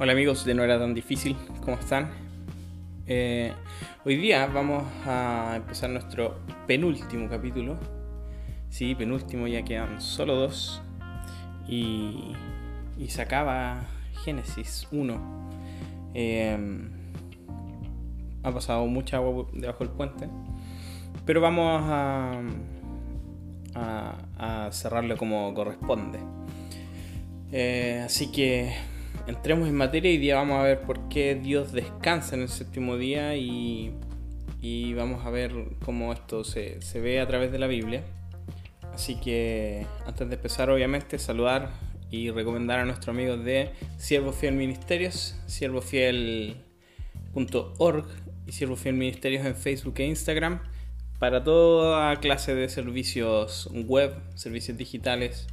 Hola amigos de No era tan difícil, ¿cómo están? Eh, hoy día vamos a empezar nuestro penúltimo capítulo. Sí, penúltimo, ya quedan solo dos. Y, y se acaba Génesis 1. Eh, ha pasado mucha agua debajo del puente. Pero vamos a, a, a cerrarlo como corresponde. Eh, así que entremos en materia y día vamos a ver por qué Dios descansa en el séptimo día y, y vamos a ver cómo esto se, se, ve a través de la Biblia. Así que antes de empezar, obviamente, saludar y recomendar a nuestros amigos de Siervo Fiel Ministerios, siervofiel.org y Siervo Fiel Ministerios en Facebook e Instagram para toda clase de servicios web, servicios digitales,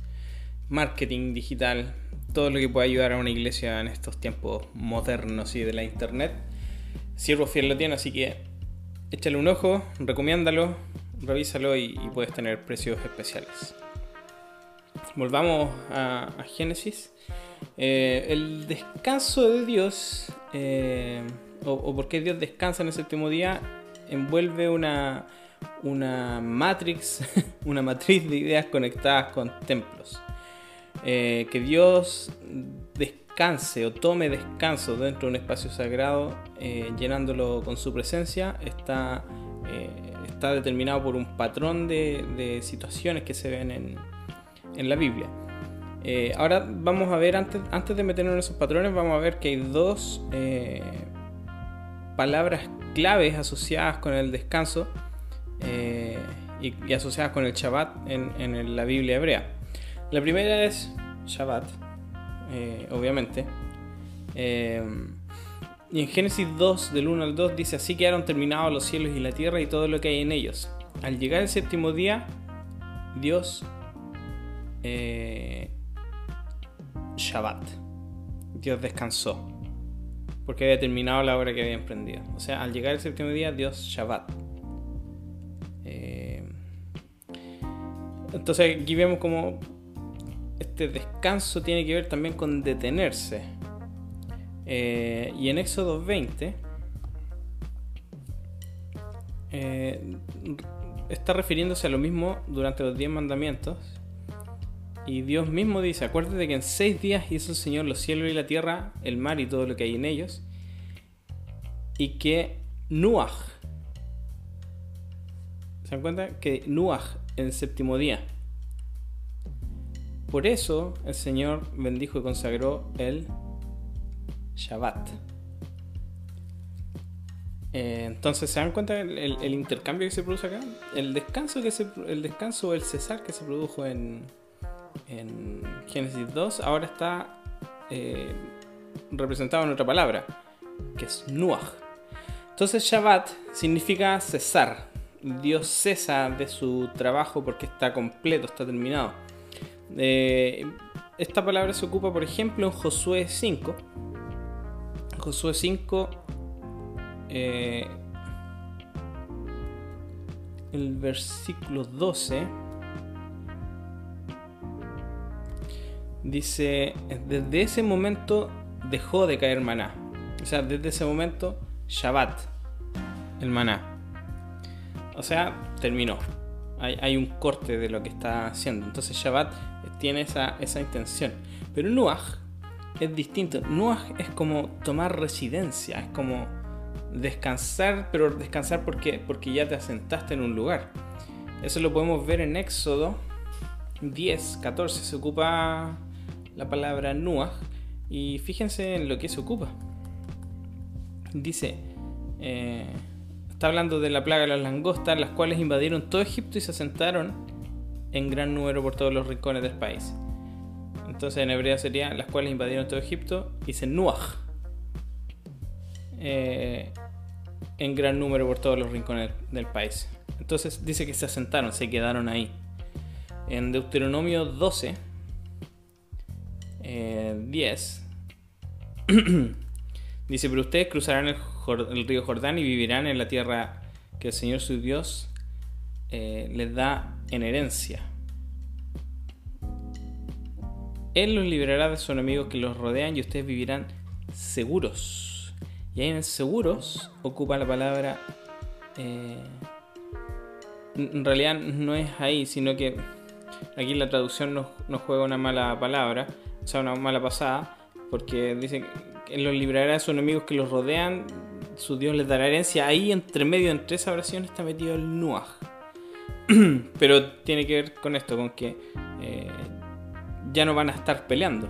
marketing digital, todo lo que pueda ayudar a una iglesia en estos tiempos modernos y de la internet. Siervo Fiel lo tiene, así que échale un ojo, recomiéndalo, revísalo y, puedes tener precios especiales. Volvamos a, a Génesis. Eh, el descanso de Dios, eh, o, o por qué Dios descansa en el séptimo día, envuelve una, una matrix, una matriz de ideas conectadas con templos. Eh, que Dios descanse o tome descanso dentro de un espacio sagrado, eh, llenándolo con su presencia, está, eh, está determinado por un patrón de, situaciones que se ven en, la Biblia. ahora vamos a ver, antes, de meternos en esos patrones, vamos a ver que hay dos palabras claves asociadas con el descanso y, asociadas con el Shabbat en la Biblia hebrea. La primera es Shabbat, eh, obviamente. Eh, y en Génesis 2, del 1 al 2, dice: Así quedaron terminados los cielos y la tierra y todo lo que hay en ellos. Al llegar el séptimo día, Dios. Eh, Shabbat. Dios descansó. Porque había terminado la obra que había emprendido. O sea, al llegar el séptimo día, Dios Shabbat. Eh, entonces aquí vemos como este descanso tiene que ver también con detenerse. Eh, y en Éxodo 20 eh, está refiriéndose a lo mismo durante los 10 mandamientos. Y Dios mismo dice, acuérdate que en 6 días hizo el Señor los cielos y la tierra, el mar y todo lo que hay en ellos. Y que Nuach, ¿se dan cuenta? Que Nuach en el séptimo día por eso el Señor bendijo y consagró el Shabbat. Eh, entonces, ¿se dan cuenta el, intercambio que se produce acá? El descanso, que se, el descanso el cesar que se produjo en, en Génesis 2 ahora está eh, representado en otra palabra, que es Nuach. Entonces, Shabbat significa cesar. Dios cesa de su trabajo porque está completo, está terminado. Eh, esta palabra se ocupa, por ejemplo, en Josué 5. Josué 5, eh, el versículo 12, dice, desde ese momento dejó de caer maná. O sea, desde ese momento, Shabbat, el maná. O sea, terminó. Hay, un corte de lo que está haciendo. Entonces Shabbat tiene esa, esa intención. Pero Nuach es distinto. Nuach es como tomar residencia, es como descansar, pero descansar porque, porque ya te asentaste en un lugar. Eso lo podemos ver en Éxodo 10, 14. Se ocupa la palabra Nuach y fíjense en lo que se ocupa. Dice, eh, está hablando de la plaga de las langostas, las cuales invadieron todo Egipto y se asentaron en gran número por todos los rincones del país. Entonces en hebreo sería las cuales invadieron todo Egipto, dice Nuach. Eh, en gran número por todos los rincones del país. Entonces dice que se asentaron, se quedaron ahí. En Deuteronomio 12, eh, 10, dice, pero ustedes cruzarán el, el, río Jordán y vivirán en la tierra que el Señor su Dios eh, les da en herencia. Él los liberará de sus enemigos que los rodean y ustedes vivirán seguros. Y ahí en el seguros ocupa la palabra... Eh, en realidad no es ahí, sino que aquí la traducción nos, juega una mala palabra, o sea, una mala pasada, porque dice que los librará de sus enemigos que los rodean, su Dios les dará herencia. Ahí entre medio, entre esa oración está metido el Nuaj. Pero tiene que ver con esto, con que eh, ya no van a estar peleando.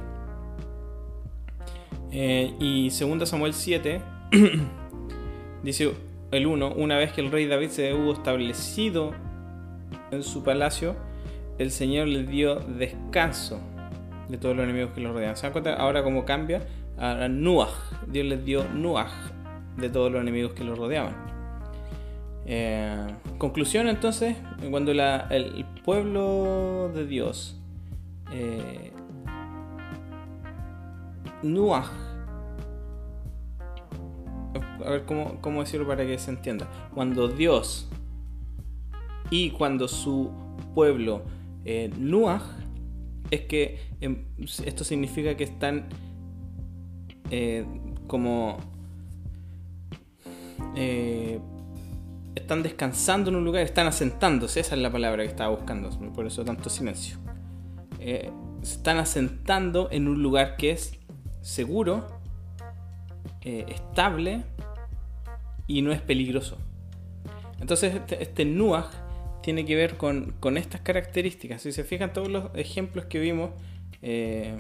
Eh, y 2 Samuel 7 dice el 1, una vez que el rey David se hubo establecido en su palacio, el Señor le dio descanso de todos los enemigos que lo rodean. ¿Se dan cuenta ahora cómo cambia? A Nuach, Dios les dio Nuach de todos los enemigos que lo rodeaban. Eh, conclusión entonces, cuando el pueblo de Dios, eh, a ver cómo, decirlo para que se entienda. Cuando Dios y cuando su pueblo eh, Nuach, es que em, esto significa que están eh, como eh, están descansando en un lugar, están asentándose, esa es la palabra que estaba buscando, por eso tanto silencio. Eh, están asentando en un lugar que es seguro, estable y no es peligroso. Entonces este, este Nuach tiene que ver con, estas características. Si se fijan todos los ejemplos que vimos, eh,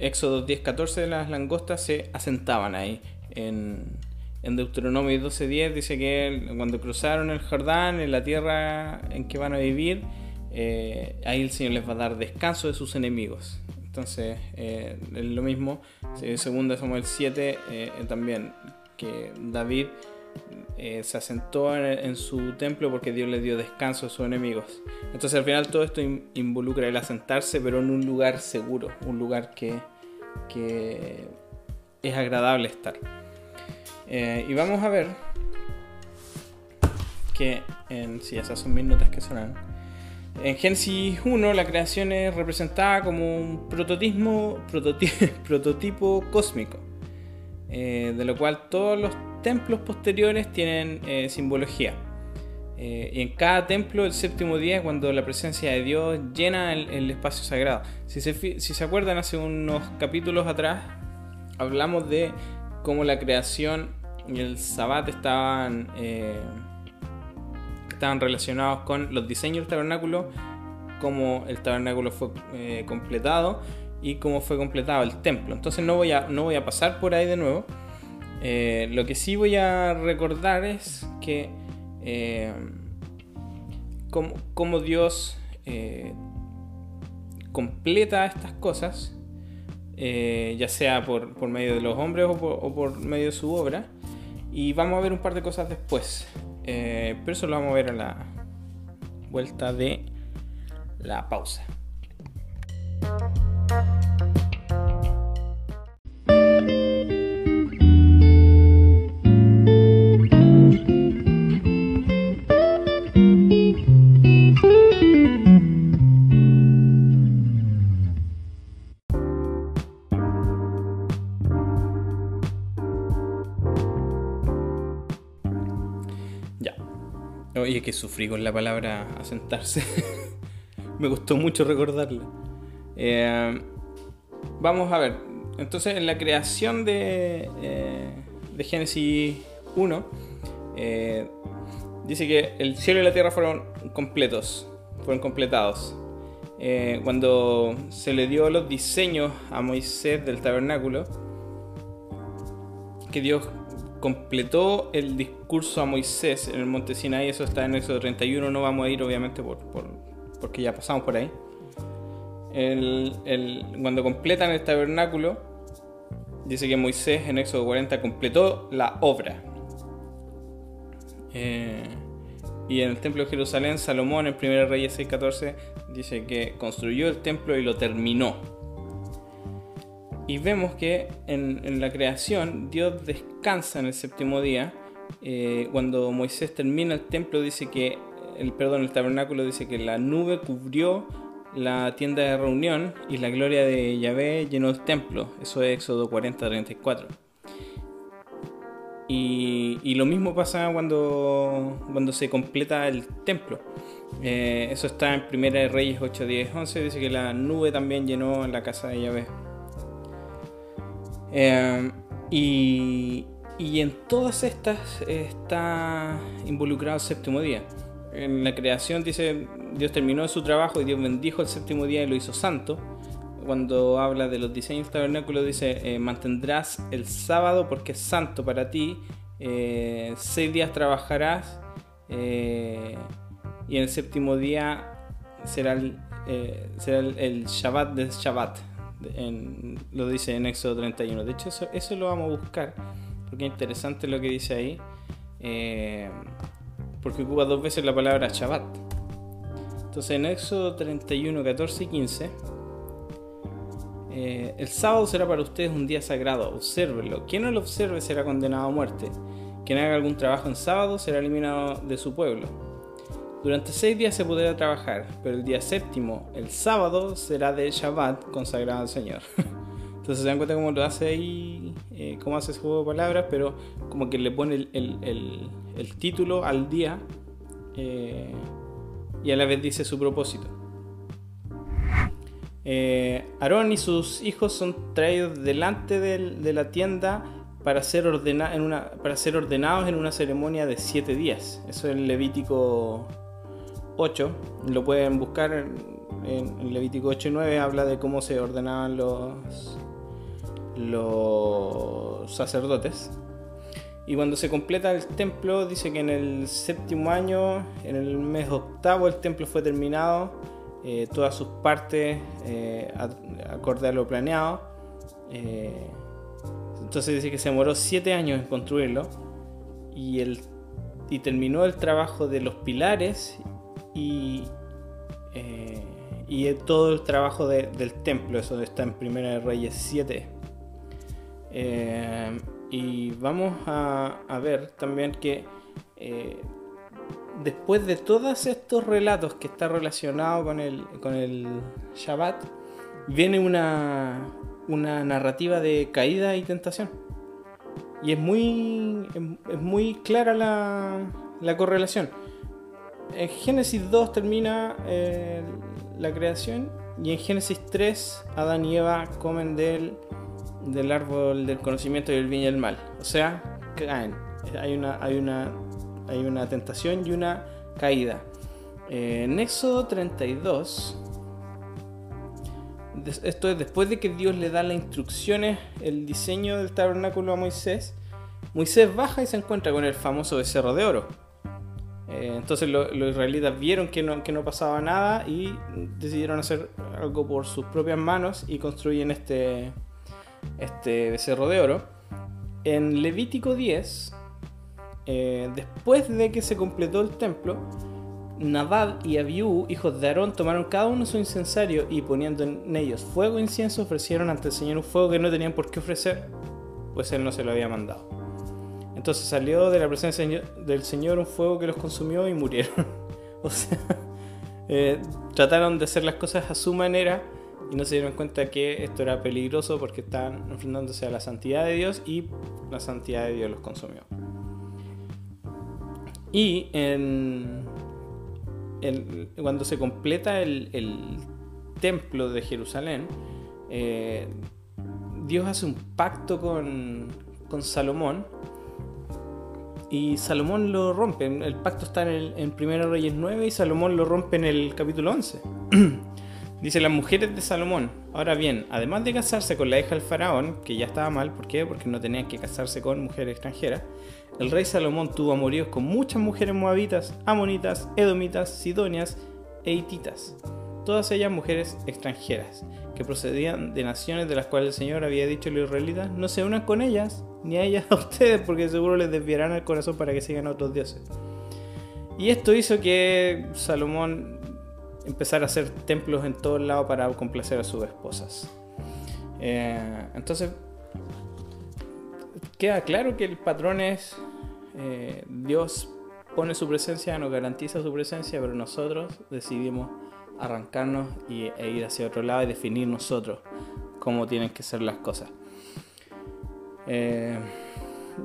Éxodo 10.14 de las langostas se asentaban ahí. En, en Deuteronomio 12.10 dice que cuando cruzaron el Jordán, en la tierra en que van a vivir, eh, ahí el Señor les va a dar descanso de sus enemigos. Entonces, eh, es lo mismo, segunda Samuel 7, también que David eh, se asentó en, su templo porque Dios le dio descanso a sus enemigos. Entonces al final todo esto involucra el asentarse, pero en un lugar seguro, un lugar que, es agradable estar. Eh, y vamos a ver que, en, si esas son mis notas que sonan, en Génesis 1 la creación es representada como un prototipo, prototipo cósmico, eh, de lo cual todos los templos posteriores tienen eh, simbología. Y en cada templo, el séptimo día cuando la presencia de Dios llena el, espacio sagrado. Si se, acuerdan, hace unos capítulos atrás hablamos de cómo la creación y el sabbat estaban, eh, estaban relacionados con los diseños del tabernáculo, cómo el tabernáculo fue completado y cómo fue completado el templo. Entonces no voy a, no voy a pasar por ahí de nuevo. Eh, lo que sí voy a recordar es que eh, como, Dios eh, completa estas cosas, ya sea por, medio de los hombres o por, por, medio de su obra, y vamos a ver un par de cosas después. pero eso lo vamos a ver a la vuelta de la pausa. Que sufrí con la palabra asentarse. Me gustó mucho recordarla. Eh, vamos a ver. Entonces, en la creación de, eh, de Génesis 1, eh, dice que el cielo y la tierra fueron completos, fueron completados. cuando se le dio los diseños a Moisés del tabernáculo, que Dios completó el discurso a Moisés en el monte Sinaí, eso está en Éxodo 31, no vamos a ir obviamente por, porque ya pasamos por ahí. cuando completan el tabernáculo, dice que Moisés en Éxodo 40 completó la obra. Eh, y en el templo de Jerusalén, Salomón en 1 Reyes 6:14 dice que construyó el templo y lo terminó. Y vemos que en, la creación Dios descansa en el séptimo día. Eh, cuando Moisés termina el templo dice que, el perdón, el tabernáculo dice que la nube cubrió la tienda de reunión y la gloria de Yahvé llenó el templo. Eso es Éxodo 40-34. Y, lo mismo pasa cuando, cuando se completa el templo. Eh, eso está en Primera de Reyes 8, 10, 11. Dice que la nube también llenó la casa de Yahvé. Eh, y, y en todas estas está involucrado el séptimo día. En la creación dice, Dios terminó su trabajo y Dios bendijo el séptimo día y lo hizo santo. Cuando habla de los diseños tabernáculos dice, eh, mantendrás el sábado porque es santo para ti, eh, seis días trabajarás eh, y en el séptimo día será el, será el, Shabbat de Shabbat. Lo dice en Éxodo 31. De hecho, eso, eso lo vamos a buscar porque es interesante lo que dice ahí, eh, porque ocupa dos veces la palabra Shabbat. Entonces en Éxodo 31, 14 y 15, eh, el sábado será para ustedes un día sagrado, obsérvenlo. Quien no lo observe será condenado a muerte. Quien haga algún trabajo en sábado será eliminado de su pueblo. Durante seis días se podrá trabajar, pero el día séptimo, el sábado, será de Shabbat consagrado al Señor. Entonces se dan cuenta cómo lo hace ahí, eh, cómo hace ese juego de palabras, pero como que le pone el, título al día eh, y a la vez dice su propósito. Eh, Aarón y sus hijos son traídos delante de la tienda para ser, para ser ordenados en una ceremonia de siete días. Eso es el Levítico 8. Lo pueden buscar en, Levítico 8 y 9. Habla de cómo se ordenaban los, los sacerdotes. Y cuando se completa el templo, dice que en el séptimo año, en el mes octavo, el templo fue terminado, eh, todas sus partes eh, acorde a lo planeado. Eh, entonces dice que se demoró siete años en construirlo y, el, y terminó el trabajo de los pilares y, y todo el trabajo del templo. Eso está en Primera de Reyes 7. Eh, y vamos a, ver también que eh, después de todos estos relatos que está relacionado con el, con el Shabbat, viene una, una narrativa de caída y tentación. Y es muy, es muy clara la, la correlación. En Génesis 2 termina eh, la creación y en Génesis 3 Adán y Eva comen del del árbol del conocimiento y el bien y el mal. O sea, caen. Hay una, hay una, hay una tentación y una caída. Eh, en Éxodo 32, esto es después de que Dios le da las instrucciones, el diseño del tabernáculo a Moisés, Moisés baja y se encuentra con el famoso becerro de oro. Eh, entonces los israelitas vieron que no, que no pasaba nada y decidieron hacer algo por sus propias manos y construyen este, este becerro de oro. En Levítico 10, eh, después de que se completó el templo, Nadab y Abiú, hijos de Aarón, tomaron cada uno su incensario y poniendo en ellos fuego e incienso, ofrecieron ante el Señor un fuego que no tenían por qué ofrecer, pues Él no se lo había mandado. Entonces salió de la presencia del Señor un fuego que los consumió y murieron. o sea, eh, trataron de hacer las cosas a su manera y no se dieron cuenta que esto era peligroso porque estaban enfrentándose a la santidad de Dios y la santidad de Dios los consumió. Y cuando se completa el, templo de Jerusalén, eh, Dios hace un pacto con, Salomón y Salomón lo rompe. El pacto está en, el, en 1 Reyes 9 y Salomón lo rompe en el capítulo 11. Dice las mujeres de Salomón. Ahora bien, además de casarse con la hija del faraón, que ya estaba mal, ¿por qué? Porque no tenían que casarse con mujeres extranjeras. El rey Salomón tuvo amoríos con muchas mujeres moabitas, amonitas, edomitas, sidonias e hititas. Todas ellas mujeres extranjeras, que procedían de naciones de las cuales el Señor había dicho a los israelitas, no se unan con ellas, ni a ellas a ustedes, porque seguro les desviarán el corazón para que sigan a otros dioses. Y esto hizo que Salomón empezar a hacer templos en todos lados para complacer a sus esposas. Eh, entonces, queda claro que el patrón es eh, Dios pone su presencia, nos garantiza su presencia, pero nosotros decidimos arrancarnos y, e ir hacia otro lado y definir nosotros cómo tienen que ser las cosas. Eh,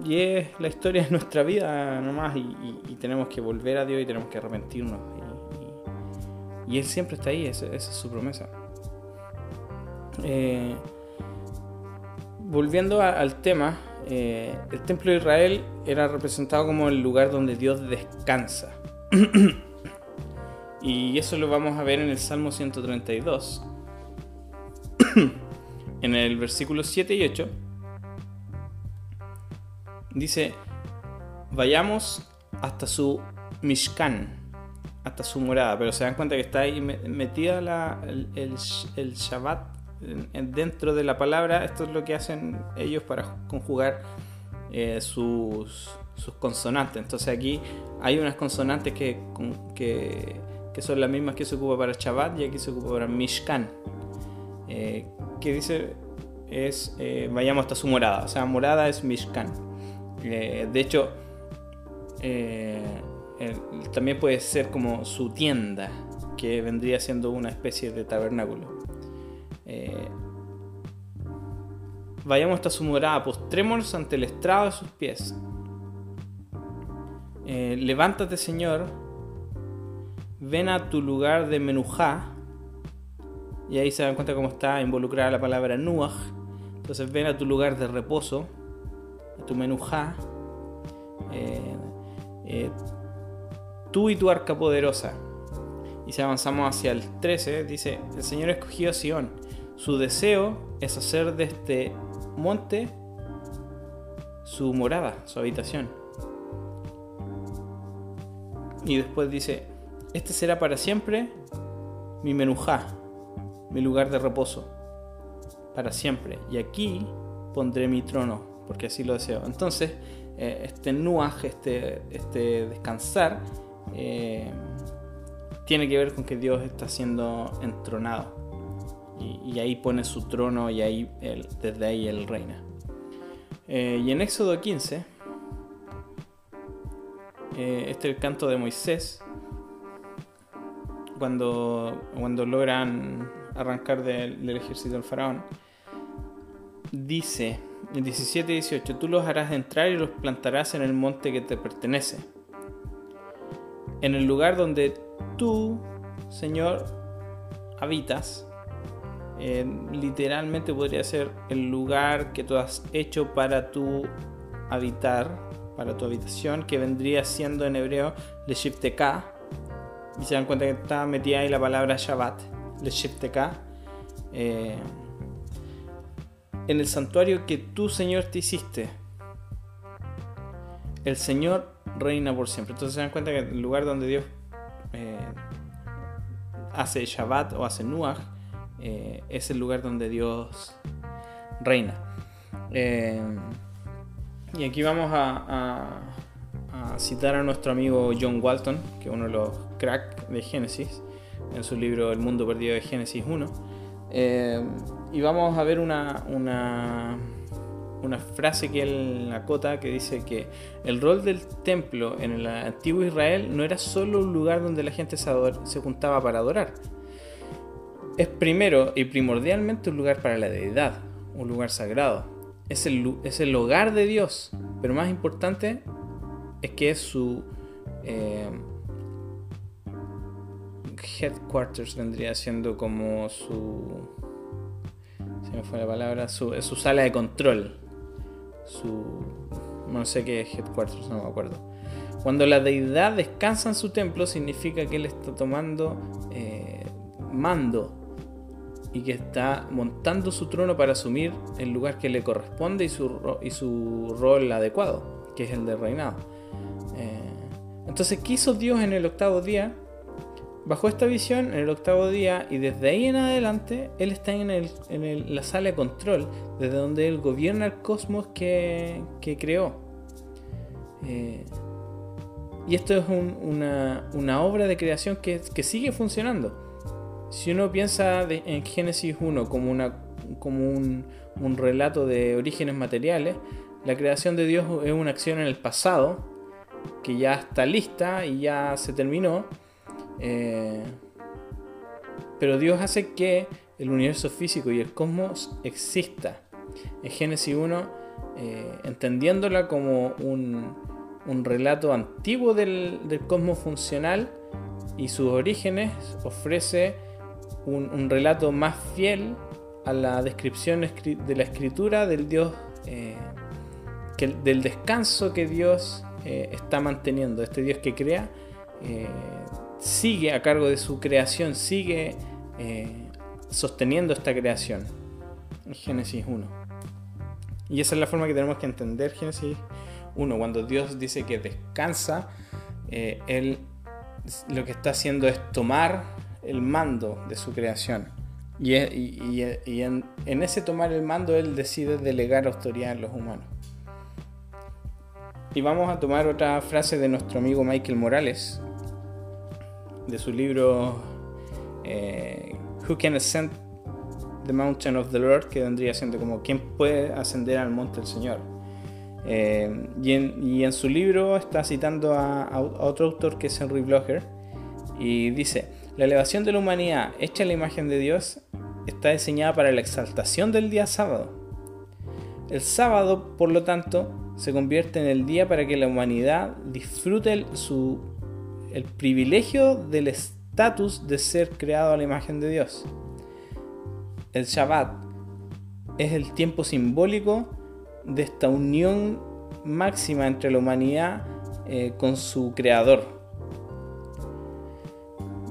y es la historia de nuestra vida nomás y, tenemos que volver a Dios y tenemos que arrepentirnos. Y, Él siempre está ahí, esa, es su promesa. Eh, volviendo al tema, eh, el templo de Israel era representado como el lugar donde Dios descansa. y eso lo vamos a ver en el Salmo 132. en el versículo 7 y 8 dice, vayamos hasta su Mishkan, hasta su morada, pero se dan cuenta que está ahí metida el, Shabbat dentro de la palabra, esto es lo que hacen ellos para conjugar eh, sus, sus, consonantes. Entonces aquí hay unas consonantes que, que, que, son las mismas que se ocupa para Shabbat y aquí se ocupa para Mishkan. Eh, que dice es eh, vayamos hasta su morada, o sea, morada es Mishkan. Eh, de hecho, también puede ser como su tienda, que vendría siendo una especie de tabernáculo. Vayamos hasta su morada, postrémonos ante el estrado de sus pies. levántate, Señor, ven a tu lugar de menujá. Y ahí se dan cuenta cómo está involucrada la palabra nuaj. Entonces ven a tu lugar de reposo tu menujá, eh, eh, tú y tu arca poderosa. Y si avanzamos hacia el 13, dice, el Señor escogió a Sion. Su deseo es hacer de este monte su morada, su habitación. Y después dice, este será para siempre mi menujá, mi lugar de reposo, para siempre. Y aquí pondré mi trono porque así lo deseo. Entonces, eh, este nuaj, este, este descansar, eh, tiene que ver con que Dios está siendo entronado. Y, ahí pone su trono y ahí desde ahí Él reina. Eh, y en Éxodo 15, este es el canto de Moisés, cuando, cuando logran arrancar del, ejército del faraón, dice, el 17 y 18, tú los harás entrar y los plantarás en el monte que te pertenece. En el lugar donde tú, Señor, habitas. Eh, literalmente podría ser el lugar que tú has hecho para tu habitar, para tu habitación, que vendría siendo en hebreo Leshifteka. Y se dan cuenta que está metida ahí la palabra Shabbat, Leshifteka. Eh, en el santuario que tú, Señor, te hiciste. El Señor reina por siempre. Entonces se dan cuenta que el lugar donde Dios eh, hace Shabbat o hace Nuach eh, es el lugar donde Dios reina. Eh, y aquí vamos a, citar a nuestro amigo John Walton, que es uno de los cracks de Génesis, en su libro El mundo perdido de Génesis 1 eh, y vamos a ver una, una, una, frase que él acota que dice que el rol del templo en el antiguo Israel no era solo un lugar donde la gente se, se juntaba para adorar. Es primero y primordialmente un lugar para la deidad, un lugar sagrado. Es el, es el hogar de Dios, pero más importante es que su... Eh, headquarters vendría siendo como su. Se me fue la palabra. Su, su sala de control. Su. No sé qué es headquarters, no me acuerdo. Cuando la deidad descansa en su templo, significa que él está tomando eh, mando y que está montando su trono para asumir el lugar que le corresponde y su, y su rol adecuado, que es el de reinado. Entonces, ¿qué hizo Dios en el octavo día? Bajo esta visión, en el octavo día y desde ahí en adelante, él está en, la sala de control, desde donde él gobierna el cosmos que, creó. Eh, y esto es una, obra de creación que, sigue funcionando. Si uno piensa en Génesis 1 como, como un, un relato de orígenes materiales, la creación de Dios es una acción en el pasado que ya está lista y ya se terminó eh, pero Dios hace que el universo físico y el cosmos exista. En Génesis 1, eh, entendiéndola como un, relato antiguo del, cosmos funcional y sus orígenes, ofrece un, relato más fiel a la descripción de la escritura del Dios, eh, del descanso que Dios eh, está manteniendo, este Dios que crea, sigue a cargo de su creación, sigue sosteniendo esta creación. En Génesis 1. Y esa es la forma que tenemos que entender Génesis 1. Cuando Dios dice que descansa, eh, Él lo que está haciendo es tomar el mando de su creación. Y, en, en, ese tomar el mando Él decide delegar autoridad en los humanos. Y vamos a tomar otra frase de nuestro amigo Michael Morales, de su libro eh, Who Can Ascend the Mountain of the Lord, que vendría siendo como ¿Quién puede ascender al monte del Señor? Eh, y, en, su libro está citando a, otro autor que es Henry Blocher y dice, la elevación de la humanidad hecha en la imagen de Dios está diseñada para la exaltación del día sábado. El sábado, por lo tanto, se convierte en el día para que la humanidad disfrute el, su, el privilegio del estatus de ser creado a la imagen de Dios. El Shabbat es el tiempo simbólico de esta unión máxima entre la humanidad eh, con su creador.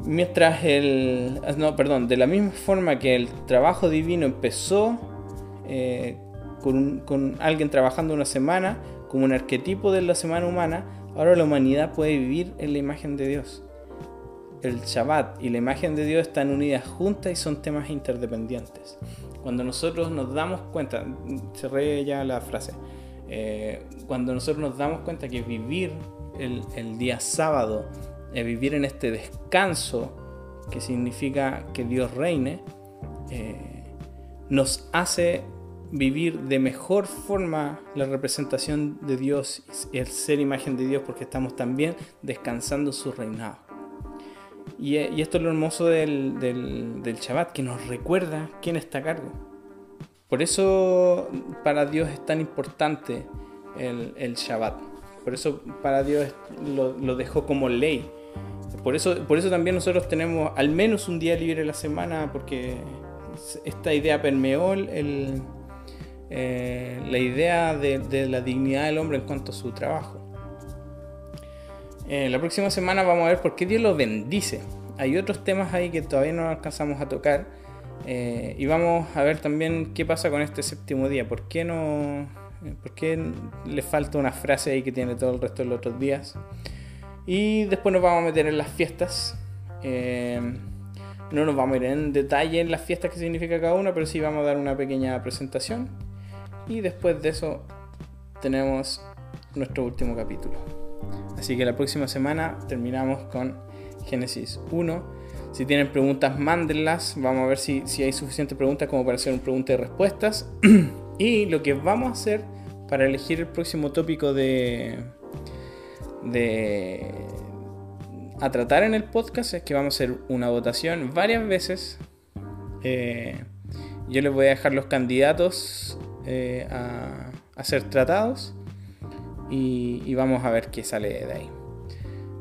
Mientras el. No, perdón, de la misma forma que el trabajo divino empezó eh, con, alguien trabajando una semana, como un arquetipo de la semana humana, ahora la humanidad puede vivir en la imagen de Dios el Shabbat y la imagen de Dios están unidas juntas y son temas interdependientes. Cuando nosotros nos damos cuenta, cerré ya la frase, eh, cuando nosotros nos damos cuenta que vivir el, día sábado, eh, vivir en este descanso, que significa que Dios reine, eh, nos hace vivir de mejor forma la representación de Dios, y el ser imagen de Dios, porque estamos también descansando su reinado. Y, esto es lo hermoso del, del, Shabbat, que nos recuerda quién está a cargo. Por eso para Dios es tan importante el, el Shabbat. Por eso para Dios lo, dejó como ley. Por eso, por eso también nosotros tenemos al menos un día libre a la semana, porque esta idea permeó el, eh, la idea de, la dignidad del hombre en cuanto a su trabajo. Eh, la próxima semana vamos a ver por qué Dios lo bendice. Hay otros temas ahí que todavía no alcanzamos a tocar. Eh, y vamos a ver también qué pasa con este séptimo día. ¿Por qué no.? ¿Por qué le falta una frase ahí que tiene todo el resto de los otros días? Y después nos vamos a meter en las fiestas. No nos vamos a ir en detalle en las fiestas que significa cada una, pero sí vamos a dar una pequeña presentación. Y después de eso tenemos nuestro último capítulo. Así que la próxima semana terminamos con Génesis 1. Si tienen preguntas, mándenlas. Vamos a ver si, hay suficientes preguntas como para hacer un pregunta y respuestas. y lo que vamos a hacer para elegir el próximo tópico de, de a tratar en el podcast es que vamos a hacer una votación varias veces. Eh, yo les voy a dejar los candidatos eh, a ser tratados y, vamos a ver qué sale de ahí.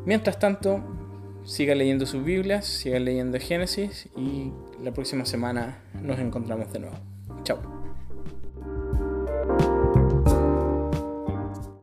Mientras tanto, sigan leyendo sus Biblias, sigan leyendo Génesis y la próxima semana nos encontramos de nuevo. Chao.